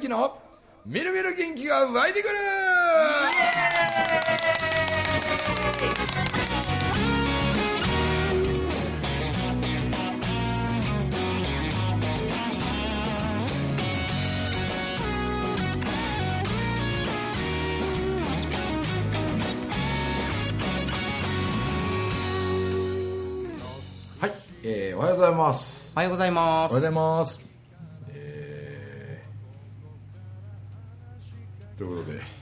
明のみるみる元気が湧いてくる。はい、えー、おはようございます。おはようございます。おはようございます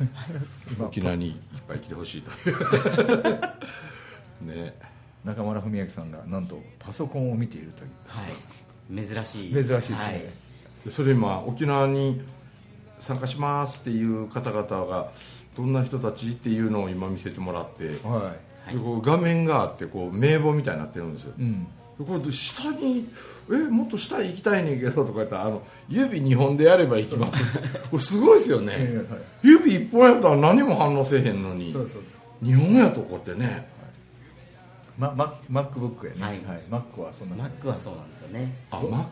沖縄にいっぱい来てほしいという。ね。中村文明さんがなんとパソコンを見ているという。はい。珍しい。珍しいですね、はい。でそれ今沖縄に参加しますっていう方々がどんな人たちっていうのを今見せてもらって、ではこう画面があってこう名簿みたいになってるんですよ、い、うん、でこれ下に「えもっと下行きたいねんけど」とか言ったらあの「指2本でやれば行きます」これすごいですよね、ええはい。指1本やったら何も反応せえへんのに。そうそうそう。2本やとこうやってね。ま、マ MacBook やね、はい。Mac はそんな Mac はそうなんですよね。あ Mac はい。はい。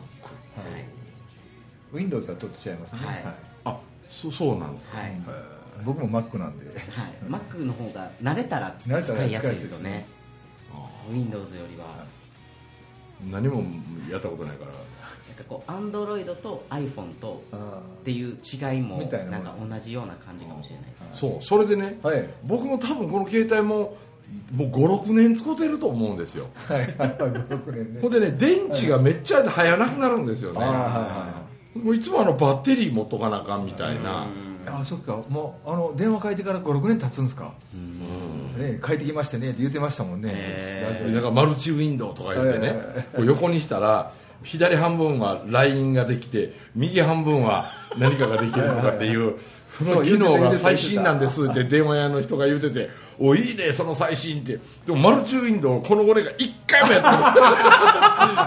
Windows は取ってちゃいますね、はい。あそそうなんですか、はい。へ僕も Mac なんで。はい。Mac の方が慣れたら使いやすいですよね。Windows よりは。ー何もやったことないから。なんかこう Android と iPhone とあっていう違いもなん。んか同じような感じかもしれないですそうそれでねあはい。僕も多分この携帯ももう56年使ってると思うんですよ。はい。はい56年ね。ほんでね電池がめっちゃ早なくなるんですよね、はい。はもういつもあのバッテリー持っとかなあかんみたいな、いあそっか。もうあの電話変えてから56年経つんですか、ね、変えてきましてねって言ってましたもんね、へーラジオ。でだからマルチウィンドウとか言ってね、横にしたら左半分は LINE ができて右半分は何かができるとかっていうその機能が最新なんですって電話屋の人が言うてて「おいいねその最新」って。でもマルチウィンドウこの俺が1回もやった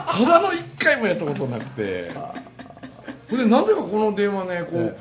ことただの1回もやったことなくて。ほんでなんでかこの電話ねこう、はい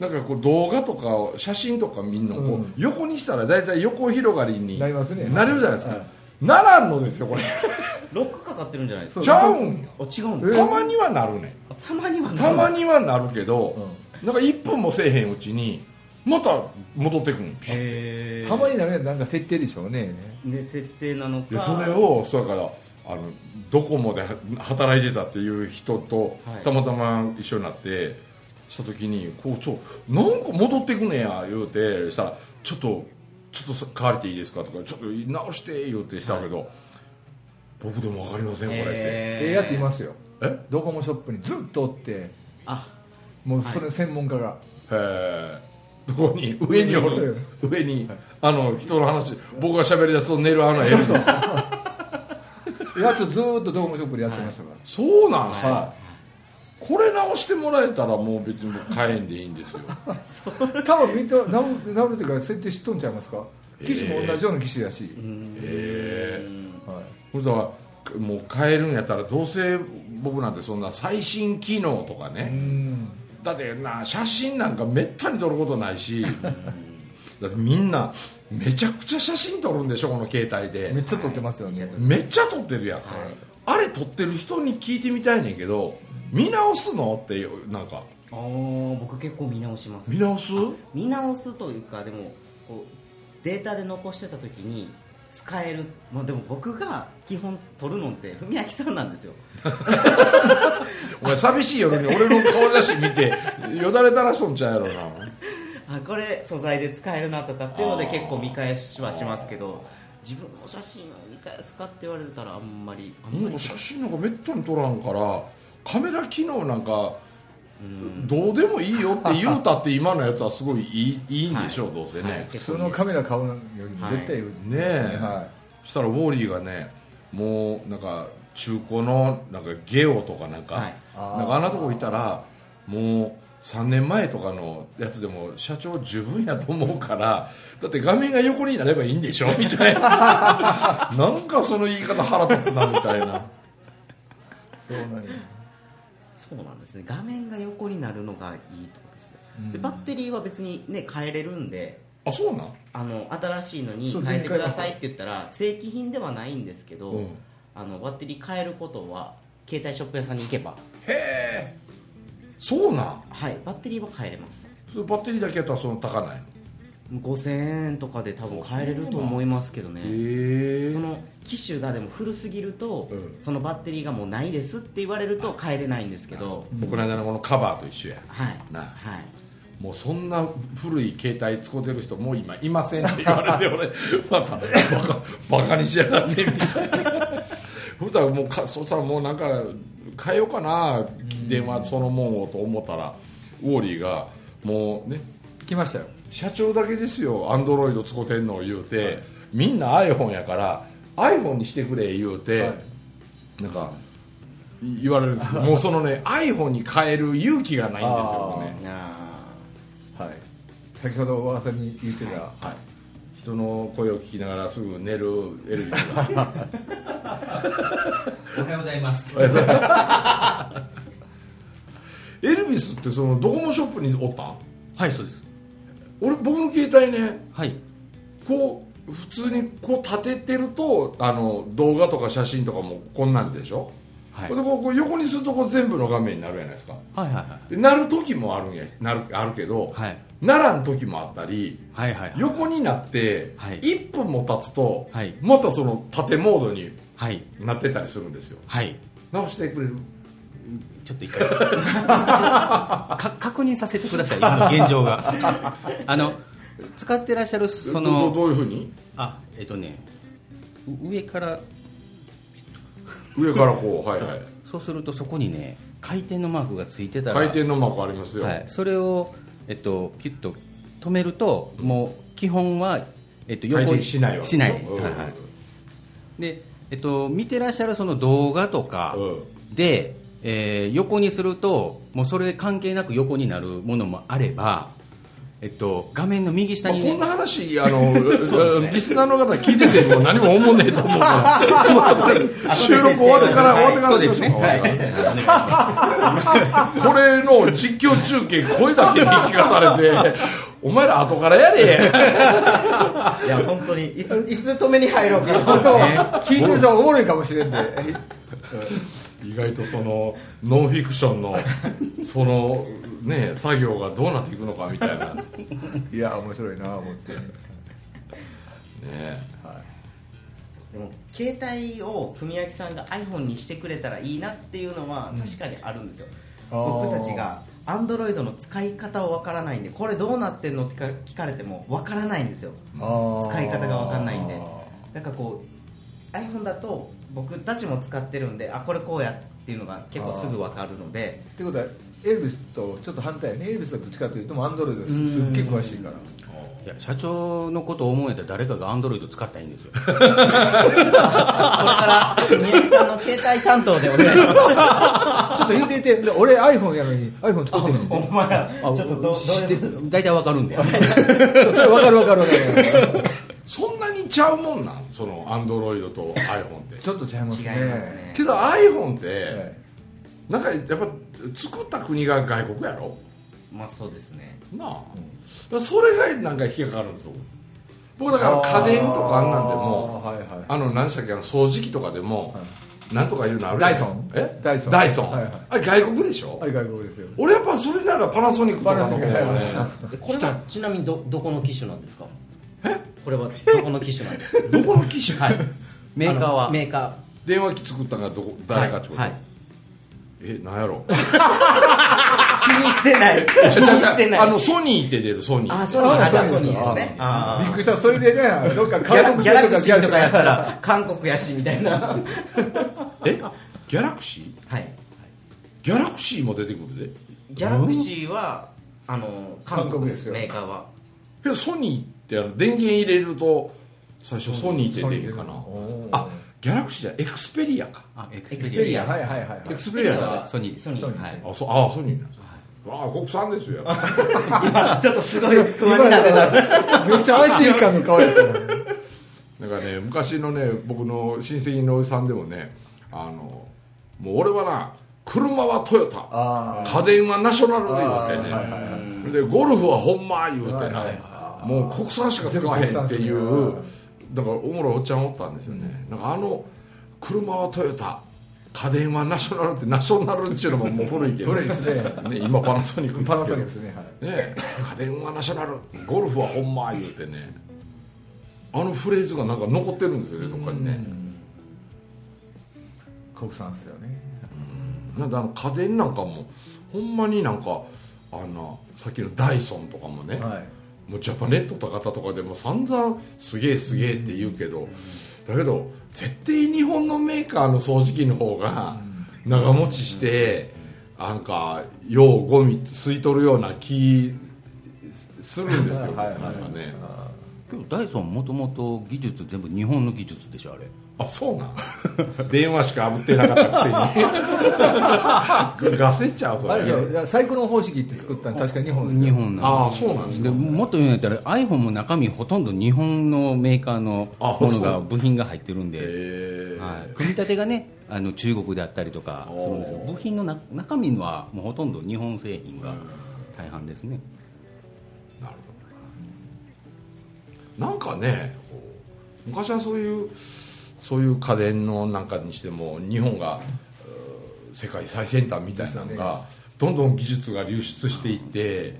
なんかこう動画とか写真とか見んのこう、うん。横にしたら大体横広がりになりますね。なれるじゃないですか、はい。ならんのですよこれ。ロックかかってるんじゃないですか。ちゃうんよ。あ違うんです。たまにはなるねたまにはなる。たまにはなるけど、なんか1分もせえへんうちにまた戻ってくるんたまになるなんか設定でしょうね。で設定なのか。それをそれからあのドコモで働いてたっていう人とはい。たまたま一緒になってした時にこうちょなんか戻ってくねや言うてしたらちょっとちょっとさ変われていいですかとかちょっと直して言うてしたけど、僕でも分かりませんこれって。ええやついますよ。え？ドコモショップにずっとおってあもうそれ専門家が、へえどこに？上におる。上にあの人の話。僕が喋り出すと寝るあの L ですやつずーっとドコモショップでやってましたから、そうなんすか、はこれ直してもらえたらもう別に僕買えんでいいんですよ。多分みんな直る直るっていうか設定知っとんちゃいますか？機種も同じような機種やし、うん。へえはいこれだからもう買えるんやったらどうせ僕なんてそんな最新機能とかうね、ん。だってな写真なんかめったに撮ることないし。だってみんなめちゃくちゃ写真撮るんでしょこの携帯で。めっちゃ撮ってますよね、めっちゃ撮ってるやん、あれ撮ってる人に聞いてみたいねんけど見直すの？っていうなんか。あー僕結構見直します。見直す？見直すというかでもこうデータで残してた時に使える、まあ、でも僕が基本撮るのって文明さんなんですよ。お前寂しい夜に俺の顔写真見てよだれ垂らしとんちゃうやろな。あこれ素材で使えるなとかっていうので結構見返しはしますけど自分の写真を見返すかって言われたらあんまりあんまり。もう写真なんかめったに撮らんからカメラ機能なんかうんどうでもいいよって言うたって今のやつはすごいいいいいんでしょう、どうせね、はい。普通のカメラ買うよりも絶対いい、ねえ。はしたらウォーリーがねもうなんか中古のなんかゲオとかなんか、はい。なんかあんなとこ行ったらもう3年前とかのやつでも社長十分やと思うからだって画面が横になればいいんでしょみたいな。なんかその言い方腹立つなみたいな。い、そうなんやそうなんですね。画面が横になるのがいいってことですね、うん。でバッテリーは別にね変えれるんで。あそうなん？あの新しいのに変えてくださいって言ったら正規品ではないんですけど、うん。あのバッテリー変えることは携帯ショップ屋さんに行けば。へえ。そうなん？はいバッテリーは変えれます。それバッテリーだけやったらその高ないの？5000円とかで多分変えれると思いますけどね。へえその機種がでも古すぎると、うん。そのバッテリーがもうないですって言われると変えれないんですけど、僕の間のこのカバーと一緒や。はい。なはい。もうそんな古い携帯使ってる人もう今いませんって言われて 俺またバカバカにしやがってみたいな。そしたらもうかそしたらもうなんか変えようかな電話そのもんをと思ったらウォーリーがもうね来ましたよ社長だけですよアンドロイド使ってんのを言うて、みんな iPhone やから iPhone にしてくれ言うて、はい。なんかい言われるんですよ。もうそのね iPhone に変える勇気がないんですよね。あはい。先ほど噂に言ってた、はい、人の声を聞きながらすぐ寝るエルビスが。おはようございます。エルビスってそのドコモショップにおったん？はいそうです俺僕の携帯ねはい。こう普通にこう立ててるとあの動画とか写真とかもこんなんでしょ、はい。でこうこう横にするとこう全部の画面になるじゃないですか。はいはいはい。でなる時もあるんやなるあるけど、はい。ならん時もあったりはいはいはい横になってはい。1分も経つと、はい。またその縦モードにはい。なってたりするんですよ。はい。直してくれるちょっと一回。か確認させてください今の現状が。あの使ってらっしゃるそのどういうふうに？あえっとねう上から 上からこうはいはい。そうするとそこにね回転のマークがついてたら回転のマークありますよ、はい、それを、えっと、ピュッと止めると、もう基本は、えっと、回転しないしないうん。はいはい。で、えっと、見てらっしゃるその動画とかうで、えー横にするともうそれ関係なく横になるものもあれば、えっと、画面の右下に、ねまあこんな話 あの、リスナーの方聞いてても何も思んねえと思う。からまあ収録終わってから、終わってから。ですね、はい、これの実況中継声だけに聞かされてお前ら後からやれい。や本当にい。つい。つ止めに入ろうか聞い。てる人はおもろい。かもしれんで意外とそのノンフィクションのそのね作業がどうなっていくのかみたいな。ねいや面白いな思って。でも携帯を文明さんが iPhone にしてくれたらいいなっていうのは確かにあるんですよ、あー。僕たちが Android の使い方をわからないんでこれどうなってんのって聞かれてもわからないんですよ。使い方がわかんないんで。だからこう iPhone だと僕たちも使ってるんであこれこうやっていうのが結構すぐわかるので。ってことはエルビスとちょっと反対やね。エルビスはどっちかというとアンドロイドす。すっげえ詳しいから。いや社長のことを思えたら誰かがアンドロイド使ったらいいんですよ。これから文明さんの携帯担当でお願いします。ちょっと言うていて。で俺 iPhone やのに iPhone 作ってへんねんおて前らちょっとどどう知って大体わかるんで。それ分かる分かる分かるそんなにちゃうもんなん？そのアンドロイドと iPhone って。ちょっと違いますね。違いますね。けど iPhone って、はい。なんかやっぱ作った国が外国やろ？まあそうですね。なあ、だからそれがなんか引っかかるんですよ。僕だから家電とかあんなんでもあーはいはい。あの何でしたっけあの掃除機とかでも、なんとかいうのあるダイソン？え？ダイソン。ダイソン、はいはい。あれ外国でしょ、あれ外国ですよ。俺やっぱそれならパナソニックとかの方がね。パナソニえこれはちなみにどどこの機種なんですか？え？これはどこの機種なんですか？どこの機種、はい、メーカーは。メーカ電話機作ったのがどこ誰かってこと、はい。はい。えなんやろ？ー 気にしてない。気にしてない。あのソニーって出るソニー。あそうなんだじゃあソそうですニーですね。あびっくりした。それでねどっかギャラ韓国ギャラクシーとかやったらら韓国やしみたいな。え？ Galaxy？はい。 Galaxy も出てくるで。 Galaxy はあの韓国で韓国ですすよ。メーカーは。ソニーってあの電源入れると最初ソニーって出へんかなあ Galaxy じゃ Xperia か。あ Xperia はいはいはいはい。 Xperia だソニーです。ソニー。はい。あそあソニーなんですああ国産ですよ。今ちょっとすごい不安になってた。めっちゃ安心感の顔やった。なだからね昔のね僕の親戚のおじさんでもねあのもう俺はな車はトヨタ。あ家電はナショナルで言うてはいはいはねでゴルフはほんま言うてな、はいもう国産しか使わへんっていうだからおもろいおっちゃんおったんですよね、なんかあの車はトヨタ家電はナショナルってナショナルっていうのももう古いけど。古いですね。ね今パナソニックパナソニックでですすねはい。ね家電はナショナルゴルフはほんま言うてね。あのフレーズがなんか残ってるんですよねどっかにね。国産ですよね。なんであの家電なんかもほんまになんかあのさっきのダイソンとかもね、はいもうジャパネットとかとかでも散々すげえすげえって言うけど、だけど絶対日本のメーカーの掃除機の方が長持ちして、なんかようゴミ吸い取るような気するんですよ、はいはいなんかね。けどダイソンもともと技術全部日本の技術でしょあれあそうな。ん 電話しか炙ってなかったくせに。ガセちゃうそれサイクロン方式って作ったの確か日本ですよ。日本なああそうなんですでかもっと言うんやったら iPhone も中身ほとんど日本のメーカーのあものが部品が入ってるんで、はい、組み立てがねあの中国であったりとかするんですよ。おー部品のな中身はもうほとんど日本製品が大半ですね。なるほど。なんかね昔はそういうそういう家電のなんかにしても日本が世界最先端みたいなのがどんどん技術が流出していって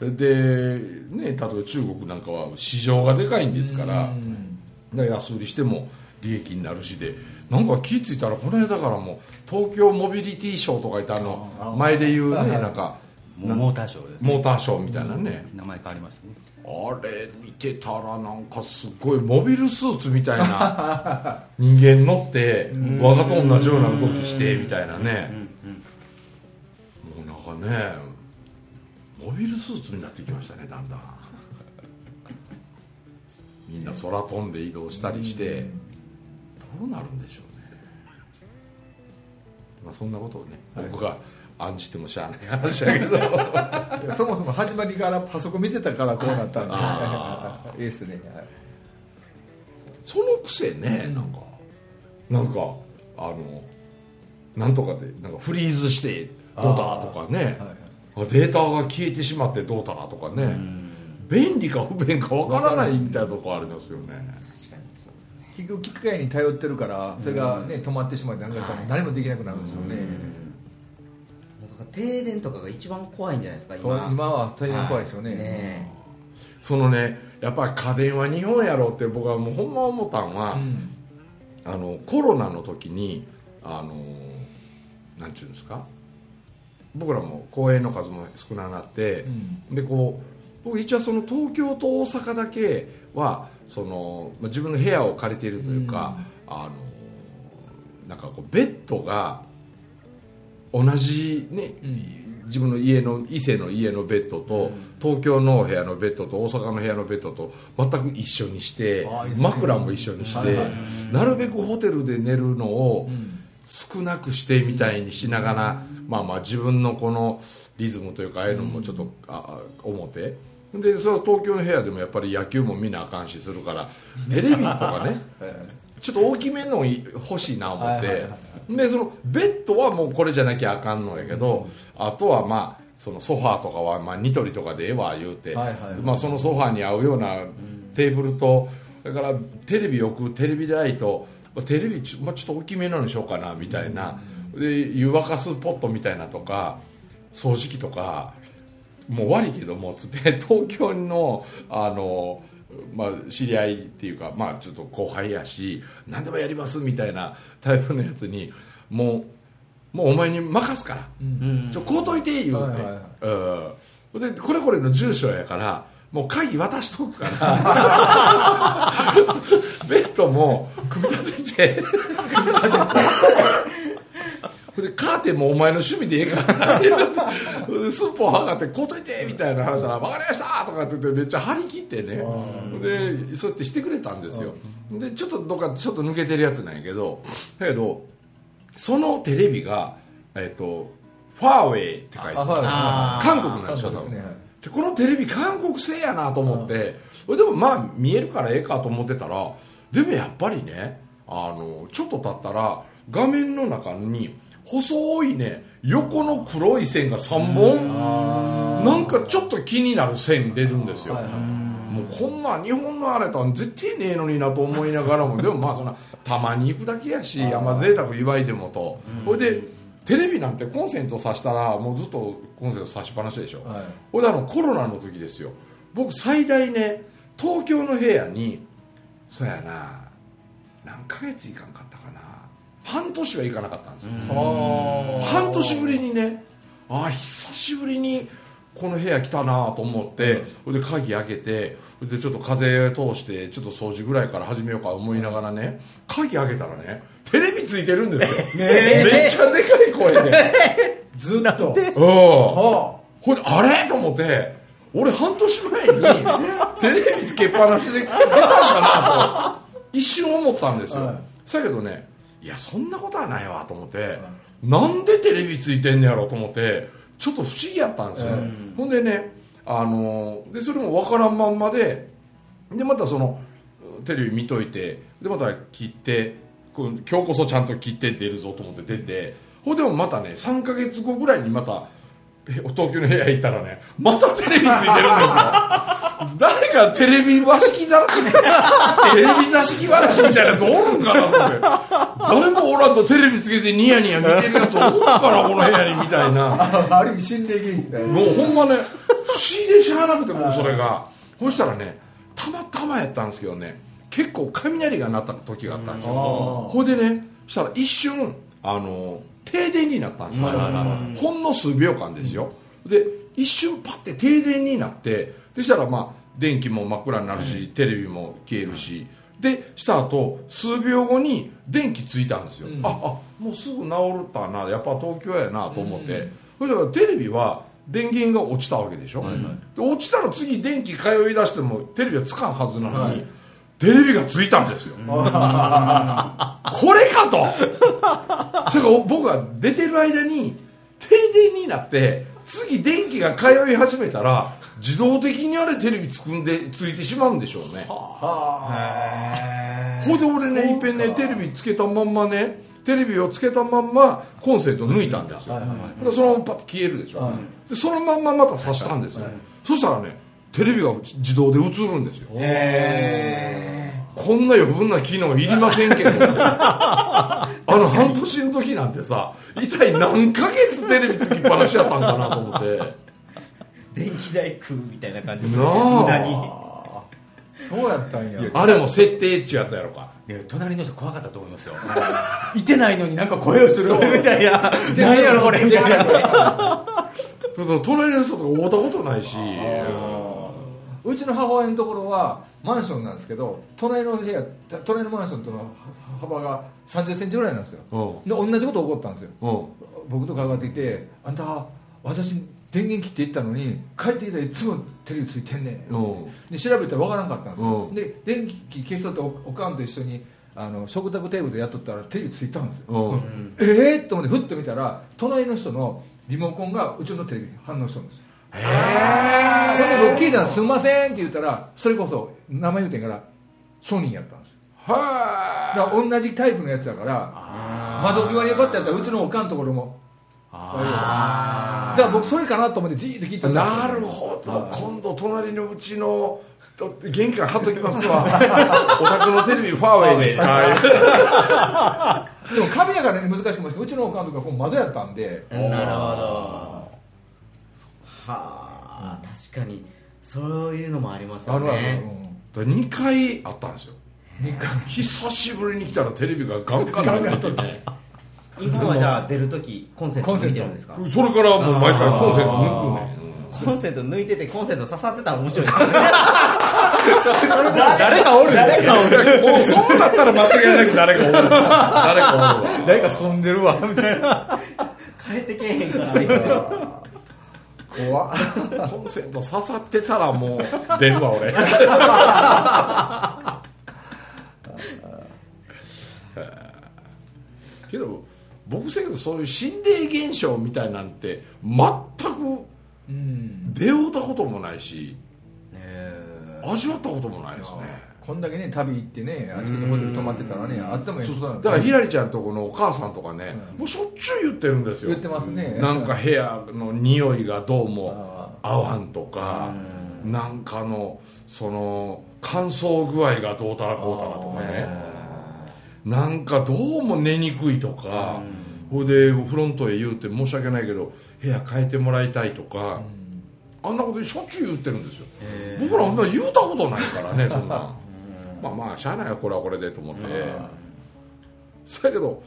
で、ね、例えば中国なんかは市場がでかいんですからで安売りしても利益になるしでなんか気付いたらこの間からもう東京モビリティショーとか言ってあの前で言うねなんかモーターショーですね。モーターショーみたいなね。名前変わりましたねあれ見てたらなんかすごいモビルスーツみたいな 人間乗って我がと同じような動きしてみたいなね。もうなんかねモビルスーツになってきましたねだんだん。みんな空飛んで移動したりしてどうなるんでしょうね。まあそんなことをね僕が案じてもしゃあない話だけど。そもそも始まりからパソコン見てたからこうなったんでいいですね。はいそのくせねなんか。なんかあのなんとかでなんかフリーズしてどうだとかね。はいデータが消えてしまってどうだとかね。便利か不便かわからないみたいなとこありますよね。確かにそうですね。結局機械に頼ってるからそれがね止まってしまってなんかしたら何もできなくなるんですよね。だから停電とかが一番怖いんじゃないですか今。今は大変怖いですよね。ねそのねやっぱり家電は日本やろうって僕はもうほんま思ったんは、あのコロナの時にあのなんちゅうんですか？僕らも公演の数も少なくなって、でこう僕一応その東京と大阪だけはその、まあ、自分の部屋を借りているというか、あのなんかこうベッドが同じね、自分の家の伊勢の家のベッドと、東京の部屋のベッドと大阪の部屋のベッドと全く一緒にして枕も一緒にして、なるべくホテルで寝るのを少なくしてみたいにしながら、まあまあ自分のこのリズムというかああいうのもちょっと、ああ思って。でそれは東京の部屋でもやっぱり野球も見なあかんしするからテレビとかね ちょっと大きめの欲しいな思って、でそのベッドはもうこれじゃなきゃあかんのやけど、あとはまあそのソファーとかはまあニトリとかでええわ言うて、まあ、そのソファーに合うようなテーブルとだからテレビ置くテレビ台とまあテレビちょ,、まあ、ちょっと大きめのにしようかなみたいな、で湯沸かすポットみたいなとか掃除機とかもう悪いけどもつって東京のあの、まあ、知り合いっていうか、まあ、ちょっと後輩やし何でもやりますみたいなタイプのやつにもうもうお前に任すから、ちょこうといて言うて、はいはいはい。うん。でこれこれの住所やからもう鍵渡しとくから。ベッドも組み立てて でカーテンもお前の趣味でええからでスープを測ってこうといてみたいな話なら分かりましたとかって言ってめっちゃ張り切ってね。でそうやってしてくれたんですよ。でちょっとどっかちょっと抜けてるやつなんやけどだけどそのテレビが、えっとファーウェイって書いてある。韓国なんでしょ多分。ねはいでこのテレビ韓国製やなと思って、それでもまあ見えるからええかと思ってたらでもやっぱりねあのちょっと経ったら画面の中に細いね。横の黒い線が3本。なんかちょっと気になる線出るんですよ、ももうこんな日本のあれとは絶対ねえのになと思いながらも。でもまあそんなたまに行くだけやしあんま贅沢祝いでもと。ほいでテレビなんてコンセント挿したらもうずっとコンセント挿しっぱなしでしょ。はい。ほいであのコロナの時ですよ。僕最大ね東京の部屋にそうやな何ヶ月行かんかった半年は行かなかったんですよ、半年ぶりにねああ久しぶりにこの部屋来たなと思ってそれで鍵開けてそれでちょっと風通してちょっと掃除ぐらいから始めようか思いながらね鍵開けたらねテレビついてるんですよ、めっちゃでかい声で。ずっと。うん。はほんであれ？と思って。俺半年前にテレビつけっぱなしで出たんかなと一瞬思ったんですよ、はい。だけどねいやそんなことはないわと思って、なんでテレビついてんねやろと思ってちょっと不思議やったんですよ、うん。ほんでねあのでそれも分からんまんまででまたそのテレビ見といてでまた切って今日こそちゃんと切って出るぞと思って出てほんでもまたね3か月後ぐらいにまたえ東京の部屋行ったらねまたテレビついてるんですよ。誰かテレビ和式ざらしテレビ座敷話みたいなやつおるんかなって。誰もおらんとテレビつけてニヤニヤ見てるやつおるんかなこの部屋にみたいな。あある意味心霊現象もうほんまね不思議でしゃあなくてもうそれが。そしたらねたまたまやったんですけどね結構雷が鳴った時があったんですよ。ほいでねそしたら一瞬あの停電になったんですよ。ほんの数秒間ですよ。で一瞬パッて停電になってでしたらまあ電気も真っ暗になるし、テレビも消えるしでした後数秒後に電気ついたんですよ、ああもうすぐ治るったなやっぱ東京やなと思って、そしたらテレビは電源が落ちたわけでしょ、で落ちたら次電気通い出してもテレビはつかん。はずなのに、はいテレビがついたんですよ。これかと。それから僕が出てる間に停電になって次電気が通い始めたら自動的にあれテレビつくんでついてしまうんでしょうね。ほいで俺ねいっぺんねテレビつけたまんまねテレビをつけたまんまコンセント抜いたんですよ、そのままパッと消えるでしょ、はい。でそのまんままた挿したんですよ、そしたらねテレビが自動で映るんですよ。こんな余分な機能いりませんけど。あの半年の時なんてさ一体何ヶ月テレビつきっぱなしやったんかなと思って。電気代食うみたいな感じですなあ。無駄に。そうやったんや。あれも設定っちゅうやつやろか。隣の人怖かったと思いますよ。いてないのになんか声をする。みたいな。何やろこれみたいな。そうそう隣の人とか会ったことないしうちの母親のところはマンションなんですけど隣の部屋隣のマンションとの幅が3 0ンチぐらいなんですよ。う。んで同じこと起こったんですよ。う。ん僕とかかってきて「あんた私電源切って行ったのに帰ってきたらいつもテレビついてんねん」う。んで調べたら分からんかったんですよ、う。んで電気消しとっておおかんと一緒にあの食卓テーブルでやっとったらテレビついたんですよ、う。ん ええー、と思ってふっと見たら隣の人のリモコンがうちのテレビに反応したんですよへえ僕聞いたら「すんません」って言ったらそれこそ名前言うてんからソニーやったんですよ。はだから同じタイプのやつだから窓際にパッとやったらうちのおかんのところもだから僕それかなと思ってじーっと聞いてたんですよ。なるほど。今度隣のうちのと玄関貼っときますわ。お宅のテレビファーウェイです。かでも壁やからね難しくもうちのおかんとかこう窓やったんで。なるほどはあ。確かに。そういうのもありますよあるある、ね2回あったんですよ。うん二回久しぶりに来たらテレビがガンガン鳴ってて。ね今はじゃあ出るときコンセント。抜いてるんですか？それからもう毎回コンセント抜くね。コンセント抜いててコンセント刺さってたら面白い。ですね誰かおる誰かおる。もうそうだったら間違いなく誰かおる誰かおるわ。誰か住んでるわみたいな。帰ってけえへんからみたいな怖っ。コンセント刺さってたらもう出るわ俺。けど僕せけどそういう心霊現象みたいなんて全くうん。出会うたこともないしえ。味わったこともないですねこんだけね旅行ってねあっちこっちホテル泊まってたらねあってもええ。ことなんだからひらりちゃんとこのお母さんとかね、もうしょっちゅう言ってるんですよ。言ってますね。なんか部屋の匂いがどうも合わんとかなんかのその乾燥具合がどうたらこうたらとかね。なんかどうも寝にくいとかほいでフロントへ言うて申し訳ないけど部屋変えてもらいたいとか、あんなことしょっちゅう言ってるんですよ。僕らあんな言うたことないからねそんなんまあまあしゃあないわこれはこれでと思って。そやけど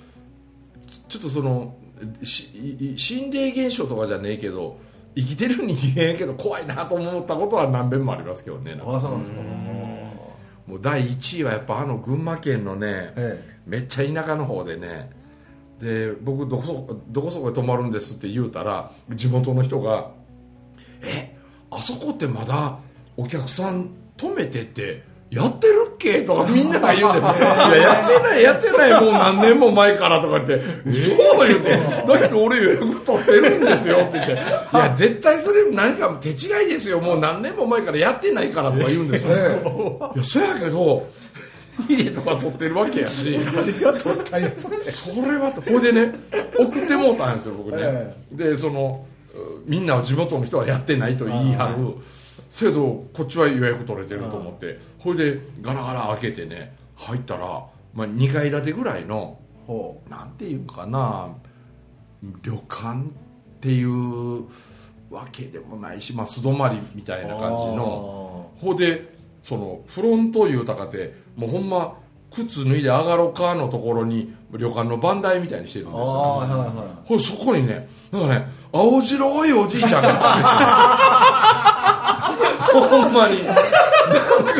ちょっとその心霊現象とかじゃねえけど生きてる人間やけど怖いなと思ったことは何遍もありますけどねなんか。あそうなんですか。もう第1位はやっぱあの群馬県のね、えめっちゃ田舎の方でね。で僕どこそこどこそこへ泊まるんですって言うたら地元の人が「えあそこってまだお客さん泊めてってやってるっけ?」とかみんなが言うんですよ「いややってないやってないもう何年も前から」とか言って「嘘言うて「だけど俺予約取ってるんですよ」って言って「いや絶対それ何か手違いですよ。もう何年も前からやってないから」とか言うんですよ、いやそやけど家とか取ってるわけやし。それ。はほいでね送ってもうたんですよ僕ね、えでそのうみんなは地元の人はやってないと言い張るせやけどこっちは予約取れてると思ってほいでガラガラ開けてね入ったら、まあ、2階建てぐらいのほなんていうかな旅館っていうわけでもないし、まあ、素泊まりみたいな感じのほうでそのフロントいうたかてもうほんま靴脱いで上がろうかのところに旅館の番台みたいにしてるんですよ、はいはいはほいそこにねなんかね青白いおじいちゃんが ほんまに。なん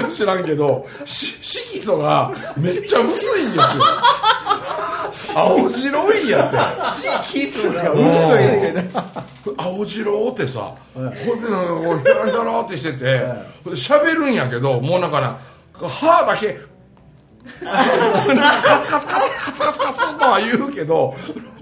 か知らんけどし色素がめっちゃ薄いんですよ。青白いんやって。キスがい薄いってね青白ってさ、ほんでなんかこうひらひらってしてて、喋るんやけどもうなんかな歯だけカツカツカツカツカツカツとは言うけど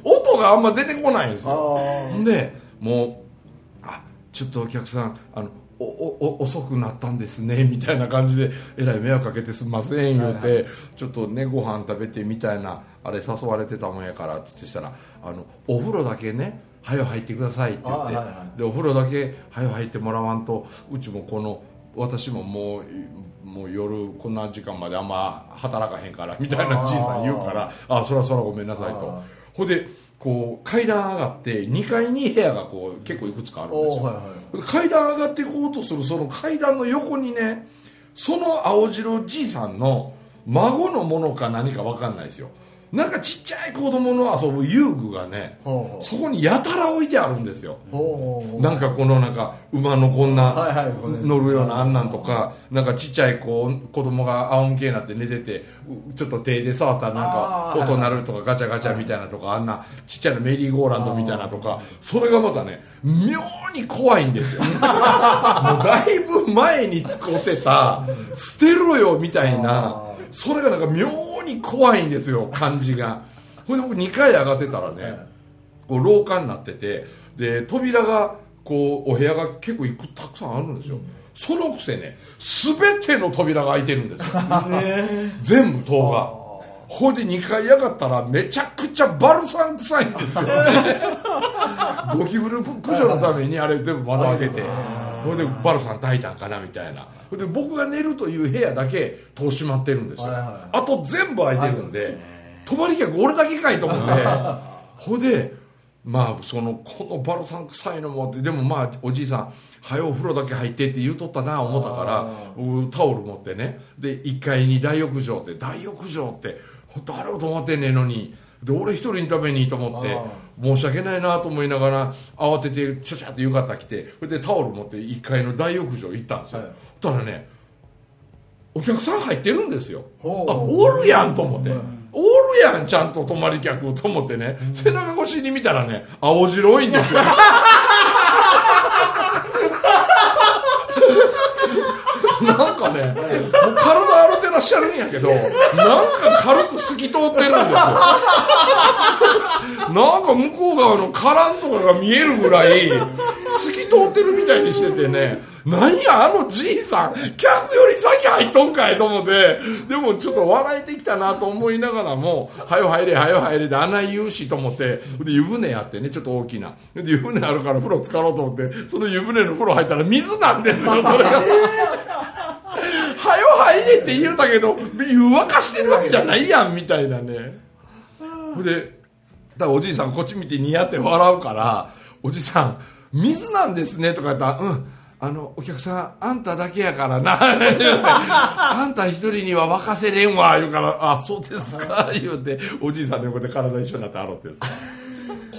音があんま出てこないんですよ。でもう「あちょっとお客さんあのおおお遅くなったんですね」みたいな感じで「えらい迷惑かけてすんません」言うて、ちょっとねご飯食べてみたいなあれ誘われてたもんやから」っつってしたら「あのお風呂だけねはよ入ってください」って言って、あはいはでお風呂だけはよ入ってもらわんとうちもこの私ももうもう夜こんな時間まであんま働かへんからみたいなじいさん言うから「あそらそらごめんなさい」と。あほんでこう階段上がって2階に部屋がこう結構いくつかあるんですよ、はいはい。で階段上がっていこうとするその階段の横にねその青白じいさんの孫のものか何か分かんないですよなんかちっちゃい子供の遊ぶ遊具がねそこにやたら置いてあるんですよ。なんかこのなんか馬のこんはいはいな乗るようなあんなんとかなんかちっちゃい子子供が仰向けになって寝ててうちょっと手で触ったらなんか音鳴るとかガチャガチャみたいなとかあんなちっちゃなメリーゴーランドみたいなとかそれがまたね妙に怖いんですよ。もうだいぶ前に使ってた捨てろよみたいなあそれがなんか妙に怖いんですよ感じが。ほんで僕2階上がってたらね、こう廊下になっててで扉がこうお部屋が結構いくたくさんあるんですよ、そのくせね全ての扉が開いてるんですよ。全部塔が。ほいで2階上がったらめちゃくちゃバルサン臭いんですよ。ゴキブリ駆除のためにあれ全部窓開けて。ほいでバルサン炊いたんかなみたいなで僕が寝るという部屋だけ戸閉まってるんですよ、はいはあと全部開いてるんで、泊まり客俺だけかいと思って。ほいでまあそのこのバルサン臭いのもってでもまあおじいさん「はよお風呂だけ入って」って言うとったな思ったから僕タオル持ってね。で1階に大浴場って大浴場って誰も泊まってんねえのに。で俺一人に食べにと思ってあ申し訳ないなと思いながら慌ててちゃちゃって浴衣着てそれでタオル持って1階の大浴場行ったんですよ、はい。そしたらねお客さん入ってるんですよ。あおるやんと思って、うんおるやんちゃんと泊まり客と思ってね、背中越しに見たらね青白いんですよ。なんかねもう体らっしゃるんやけどなんか軽く透き通ってるんですよなんか向こう側のカランとかが見えるぐらい透き通ってるみたいにしててねなんやあのじいさん客より先入っとんかいと思ってでもちょっと笑えてきたなと思いながらも「はよ入れはよ入れ」で穴言うしと思ってで湯船あってねちょっと大きなで湯船あるから風呂浸かろうと思ってその湯船の風呂入ったら水なんですよそれが。入れて言うたけど湯沸かしてるわけじゃないやんみたいなね。ほんでだおじいさんこっち見てニヤって笑うからおじさん水なんですねとか言ったらうんあのお客さんあんただけやからな言うてあんた一人には沸かせれんわ言うからあそうですか言うておじいさんの横で体一緒になって洗ってです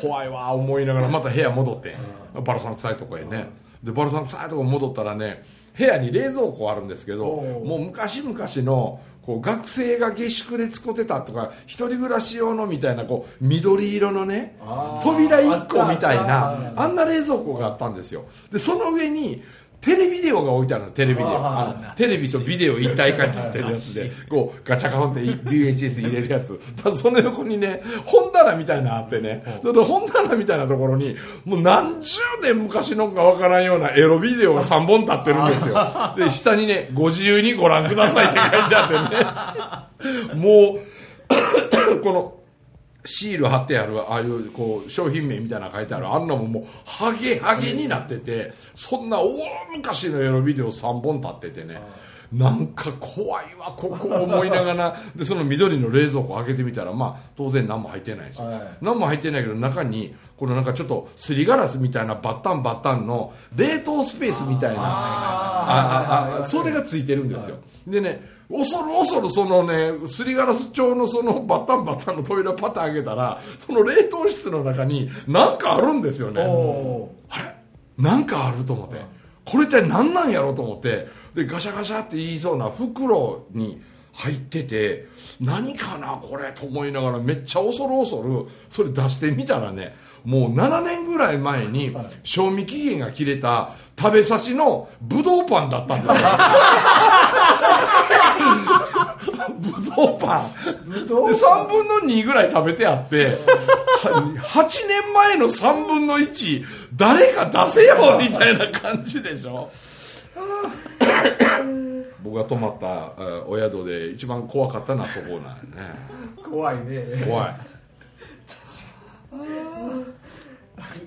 怖いわ思いながらまた部屋戻ってバラさん臭いとこへね。でバラさん臭いとこ戻ったらね部屋に冷蔵庫あるんですけどもう昔々のこう学生が下宿で使ってたとか一人暮らし用のみたいなこう緑色のね扉1個みたいなあんな冷蔵庫があったんですよ。でその上にテレビデオが置いてあるのテレビデオああのテレビとビデオ一体化してるやつで。こうガチャカホンって VHS 入れるやつ。ただその横にね本棚みたいなのあってね。本棚みたいなところにもう何十年昔のかわからんようなエロビデオが3本立ってるんですよ。で下にねご自由にご覧くださいって書いてあってね。もうこのシール貼ってあるああいうこう商品名みたいなの書いてある。あんなもんもうハゲハゲになっててそんな大昔のエロビデオ3本立っててね。なんか怖いわここ思いながら。でその緑の冷蔵庫開けてみたらまあ当然何も入ってないんですよ、はい。何も入ってないけど中にこのなんかちょっとすりガラスみたいなバッタンバッタンの冷凍スペースみたいなあああそれがついてるんですよ。でね恐る恐るそのねすりガラス調のそのバッタンバッタンの扉パッと開けたらその冷凍室の中に何かあるんですよね。おあれ？なんかあると思って。これ一体何なんやろうと思って。でガシャガシャって言いそうな袋に入ってて何かなこれと思いながらめっちゃ恐る恐るそれ出してみたらねもう7年ぐらい前に賞味期限が切れた食べさしのぶどうパンだったんですよ ぶどうパン。ぶどうで3分の2ぐらい食べてあって8年前の3分の1誰か出せよみたいな感じでしょ？僕が泊まったえーお宿で一番怖かったのはそこなんやね。怖いね。怖い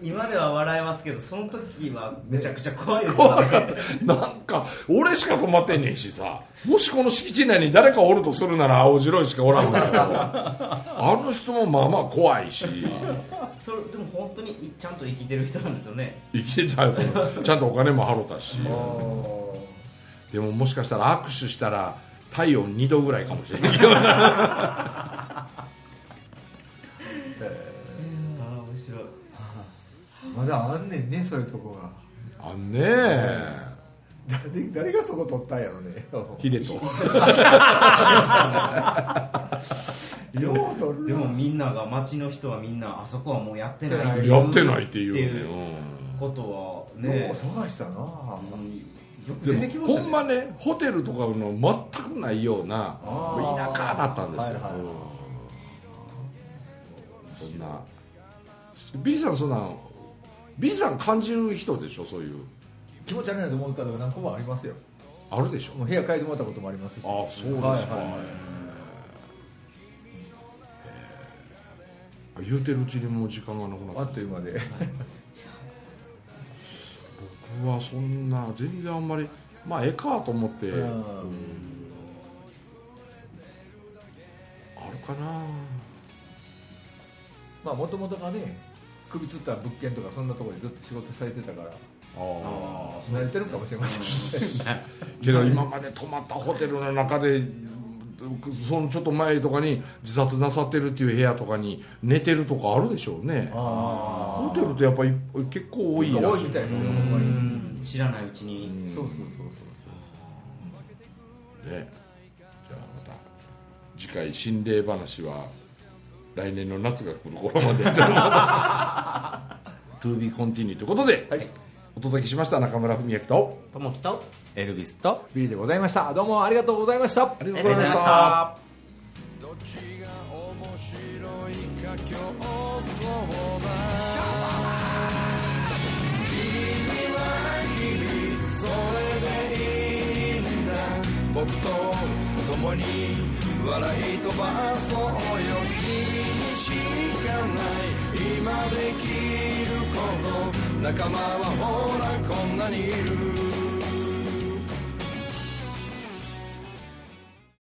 今では笑えますけどその時はめちゃくちゃ怖いです怖かったなんか俺しか泊まってんねんしさ。もしこの敷地内に誰かおるとするなら青白いしかおらんからあの人もまあまあ怖いし。それでも本当にいちゃんと生きてる人なんですよね。生きてたよちゃんとお金も払ったし。おでももしかしたら握手したら体温2度ぐらいかもしれないまだあんねんねそういうとこが。あんねえ誰誰がそこ取ったんやろね。ヒデと。よう取るでもみんなが町の人はみんなあそこはもうやってないやってやってないっていうってねいうことはよねう探したな。よくうん出てきましたね。でもほんまねホテルとかの全くないような田舎だったんですよ、はいはい。うん。そんな。ビさんそんなビリーさん感じる人でしょそういう。気持ち悪いなと思う方が何個もありますよ。あるでしょ。もう部屋変えてもらったこともありますし。あそうですか、はいはい。言うてるうちにもう時間がなくなあっっという間で。僕はそんな全然あんまりまあええかと思って、うん。うん。あるかな。まあもともとがね首つった物件とかそんなところでずっと仕事されてたから。ああ慣れてるかもしれません けど今まで泊まったホテルの中でそのちょっと前とかに自殺なさってるっていう部屋とかに寝てるとかあるでしょうね。あホテルってやっぱり結構多いらしい。多いみたいですよ知らないうちに。うんそうそうそう。ね。じゃあまた次回心霊話は来年の夏が来る頃まで。To be continued ということで、はい、お届けしました中村文明と。友樹と。エルビスと。ビ B でございました。どうもありがとうございました。ありがとうございました。どっちが面白いか競争だ君は君それでいいんだ。僕と共に笑い飛ばそうよ君しかない。今できること。仲間はほらこんなにいる。